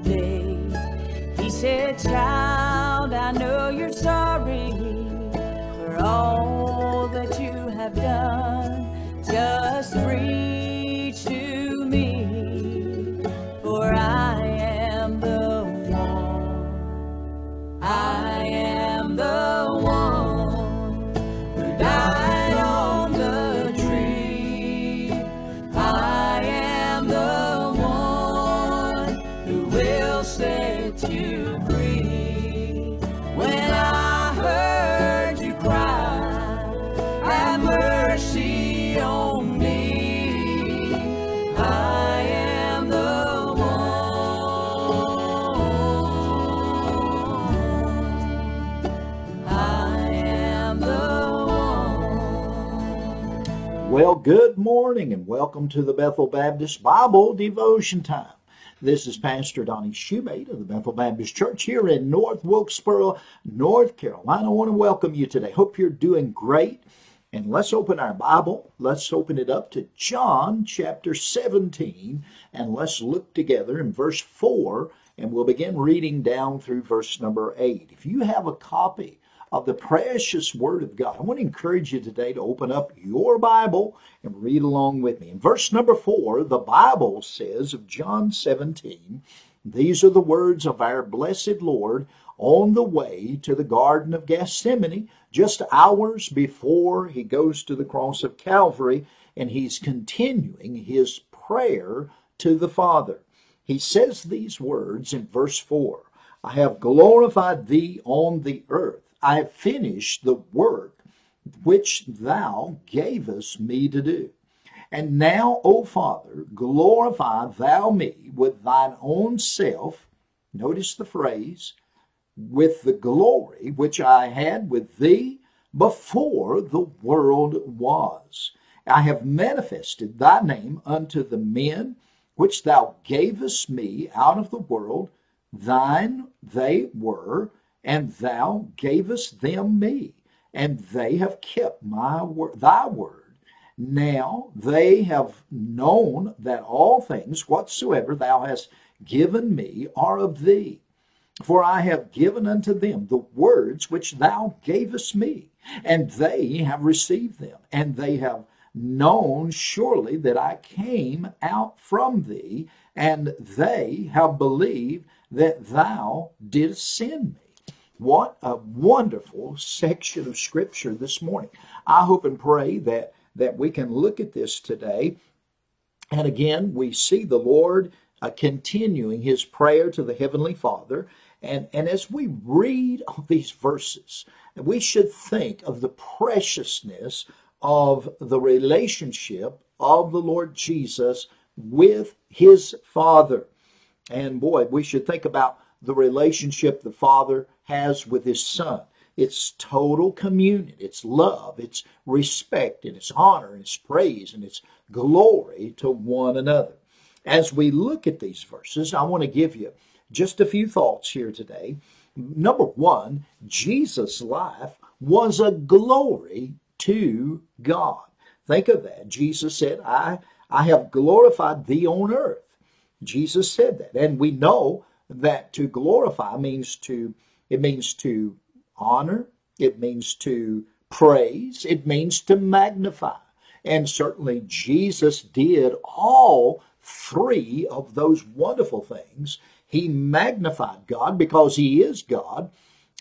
day. He said, Child, good morning and welcome to the Bethel Baptist Bible Devotion Time. This is Pastor Donnie Shumate of the Bethel Baptist Church here in North Wilkesboro, North Carolina. I want to welcome you today. Hope you're doing great. And let's open our Bible. Let's open it up to John chapter 17 and let's look together in verse 4 and we'll begin reading down through verse number 8. If you have a copy of the precious Word of God. I want to encourage you today to open up your Bible and read along with me. In verse number four, the Bible says of John 17, these are the words of our blessed Lord on the way to the Garden of Gethsemane, just hours before he goes to the cross of Calvary, and he's continuing his prayer to the Father. He says these words in verse 4 I have glorified thee on the earth. I have finished the work which thou gavest me to do. And now, O Father, glorify thou me with thine own self. Notice the phrase, with the glory which I had with thee before the world was. I have manifested thy name unto the men which thou gavest me out of the world. Thine they were, and thou gavest them me, and they have kept my word, thy word. Now they have known that all things whatsoever thou hast given me are of thee. For I have given unto them the words which thou gavest me, and they have received them, and they have known surely that I came out from thee, and they have believed that thou didst send me. What a wonderful section of scripture this morning. I hope and pray that, that we can look at this today. And again, we see the Lord uh, continuing his prayer to the Heavenly Father. And, and as we read these verses, we should think of the preciousness of the relationship of the Lord Jesus with his Father. And boy, we should think about the relationship the Father has with his Son. It's total communion, it's love, it's respect, and it's honor, and it's praise, and it's glory to one another. As we look at these verses, I want to give you just a few thoughts here today. Number one, Jesus' life was a glory to God. Think of that. Jesus said, I, I have glorified thee on earth. Jesus said that. And we know that to glorify means to, it means to honor, it means to praise, it means to magnify. And certainly Jesus did all three of those wonderful things. He magnified God because he is God.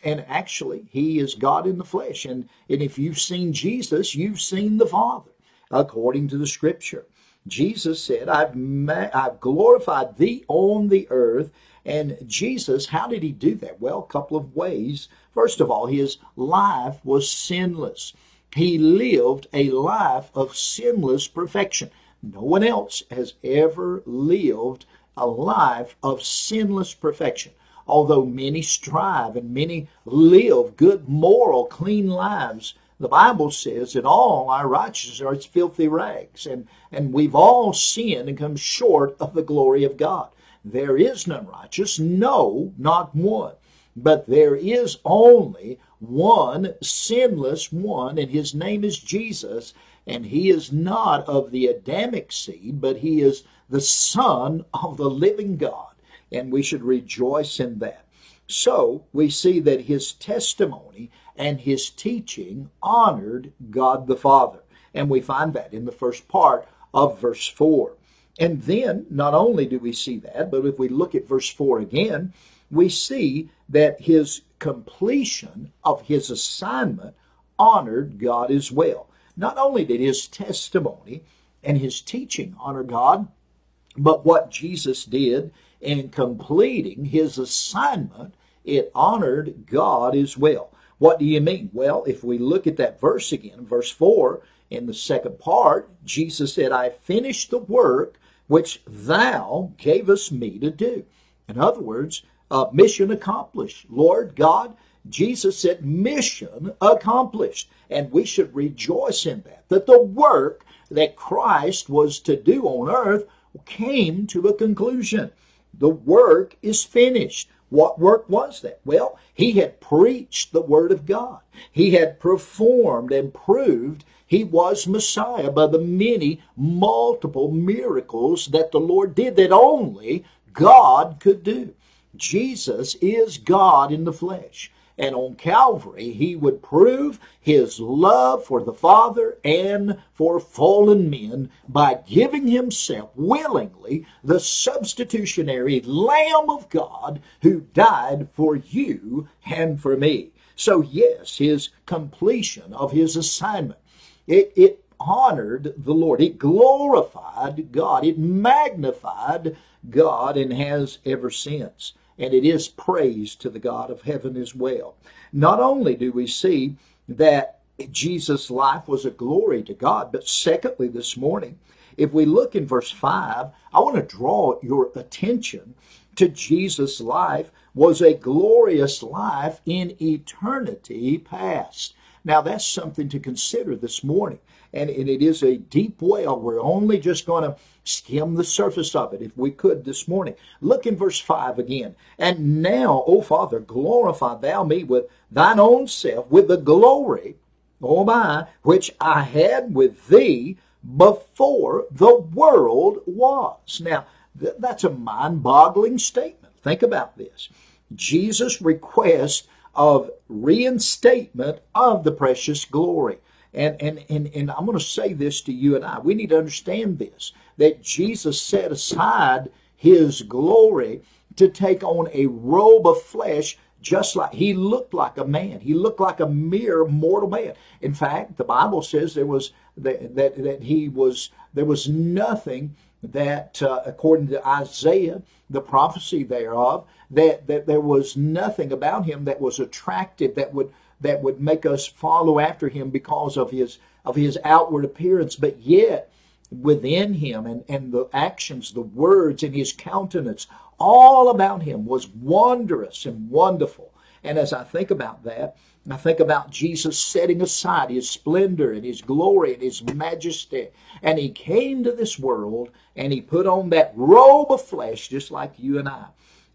And actually, he is God in the flesh. And, and if you've seen Jesus, you've seen the Father, according to the scripture. Jesus said, I've, ma- I've glorified thee on the earth. And Jesus, how did he do that? Well, a couple of ways. First of all, his life was sinless. He lived a life of sinless perfection. No one else has ever lived a life of sinless perfection. Although many strive and many live good, moral, clean lives, the Bible says that all our righteousness are as filthy rags, and, and we've all sinned and come short of the glory of God. There is none righteous, no, not one. But there is only one sinless one, and his name is Jesus, and he is not of the Adamic seed, but he is the Son of the living God, and we should rejoice in that. So we see that his testimony and his teaching honored God the Father. And we find that in the first part of verse 4. And then, not only do we see that, but if we look at verse 4 again, we see that his completion of his assignment honored God as well. Not only did his testimony and his teaching honor God, but what Jesus did in completing his assignment, it honored God as well. What do you mean? Well, if we look at that verse again, verse 4, in the second part, Jesus said, I finished the work which thou gavest me to do. In other words, uh, mission accomplished. Lord God, Jesus said, mission accomplished. And we should rejoice in that, that the work that Christ was to do on earth came to a conclusion. The work is finished. What work was that? Well, he had preached the Word of God. He had performed and proved he was Messiah by the many multiple miracles that the Lord did that only God could do. Jesus is God in the flesh. And on Calvary, he would prove his love for the Father and for fallen men by giving himself willingly the substitutionary Lamb of God who died for you and for me. So, yes, his completion of his assignment, it, it honored the Lord. It glorified God. It magnified God and has ever since and it is praise to the God of heaven as well. Not only do we see that Jesus' life was a glory to God, but secondly, this morning, if we look in verse 5, I want to draw your attention to Jesus' life was a glorious life in eternity past. Now, that's something to consider this morning. And, it is a deep well. We're only just going to skim the surface of it if we could this morning. Look in verse 5 again. And now, O Father, glorify thou me with thine own self, with the glory, O my, which I had with thee before the world was. Now, th- that's a mind boggling statement. Think about this. Jesus' request of reinstatement of the precious glory. And, and, and, and I'm going to say this to you and I. We need to understand this that Jesus set aside his glory to take on a robe of flesh just like he looked like a man. He looked like a mere mortal man. In fact, the Bible says there was that that, that he was there was nothing that uh, according to Isaiah, the prophecy thereof, that that there was nothing about him that was attractive that would that would make us follow after him because of his of his outward appearance, but yet within him and, and the actions, the words, and his countenance, all about him was wondrous and wonderful. And as I think about that, I think about Jesus setting aside his splendor and his glory and his majesty. And he came to this world and he put on that robe of flesh just like you and I.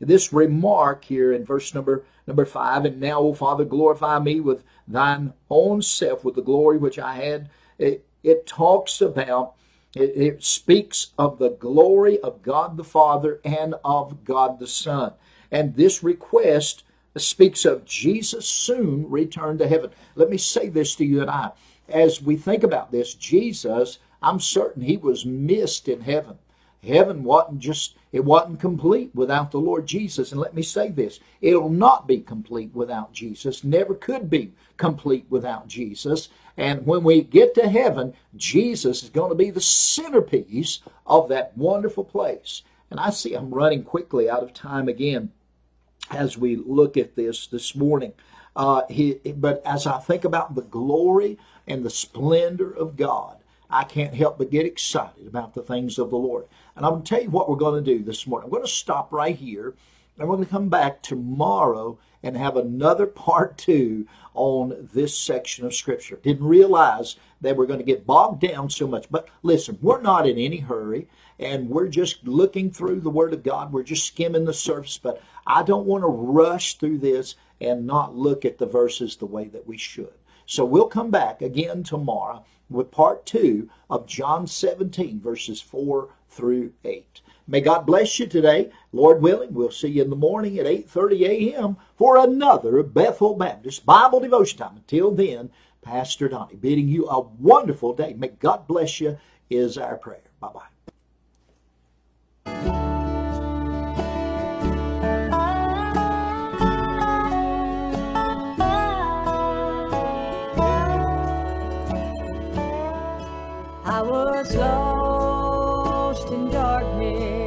This remark here in verse number number five, and now, O Father, glorify me with thine own self, with the glory which I had. It, it talks about it, it speaks of the glory of God the Father and of God the Son. And this request speaks of Jesus soon return to heaven. Let me say this to you and I. As we think about this, Jesus, I'm certain he was missed in heaven. Heaven wasn't just, it wasn't complete without the Lord Jesus. And let me say this it'll not be complete without Jesus, never could be complete without Jesus. And when we get to heaven, Jesus is going to be the centerpiece of that wonderful place. And I see I'm running quickly out of time again as we look at this this morning. Uh, he, but as I think about the glory and the splendor of God, I can't help but get excited about the things of the Lord. And I'm going to tell you what we're going to do this morning. I'm going to stop right here And we're going to come back tomorrow and have another part two on this section of Scripture. Didn't realize that we're going to get bogged down so much. But listen, we're not in any hurry and we're just looking through the Word of God. We're just skimming the surface. But I don't want to rush through this and not look at the verses the way that we should. So we'll come back again tomorrow with part two of John 17, verses 4 through 8. May God bless you today. Lord willing, we'll see you in the morning at 8.30 a.m. for another Bethel Baptist Bible devotion time. Until then, Pastor Donnie bidding you a wonderful day. May God bless you is our prayer. Bye-bye. I was lost in darkness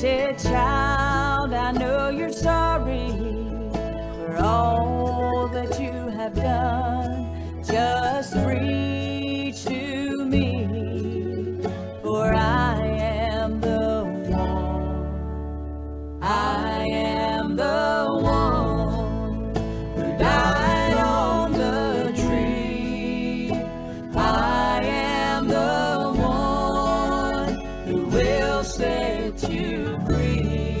said, Child, I know you're sorry. For all will set you free.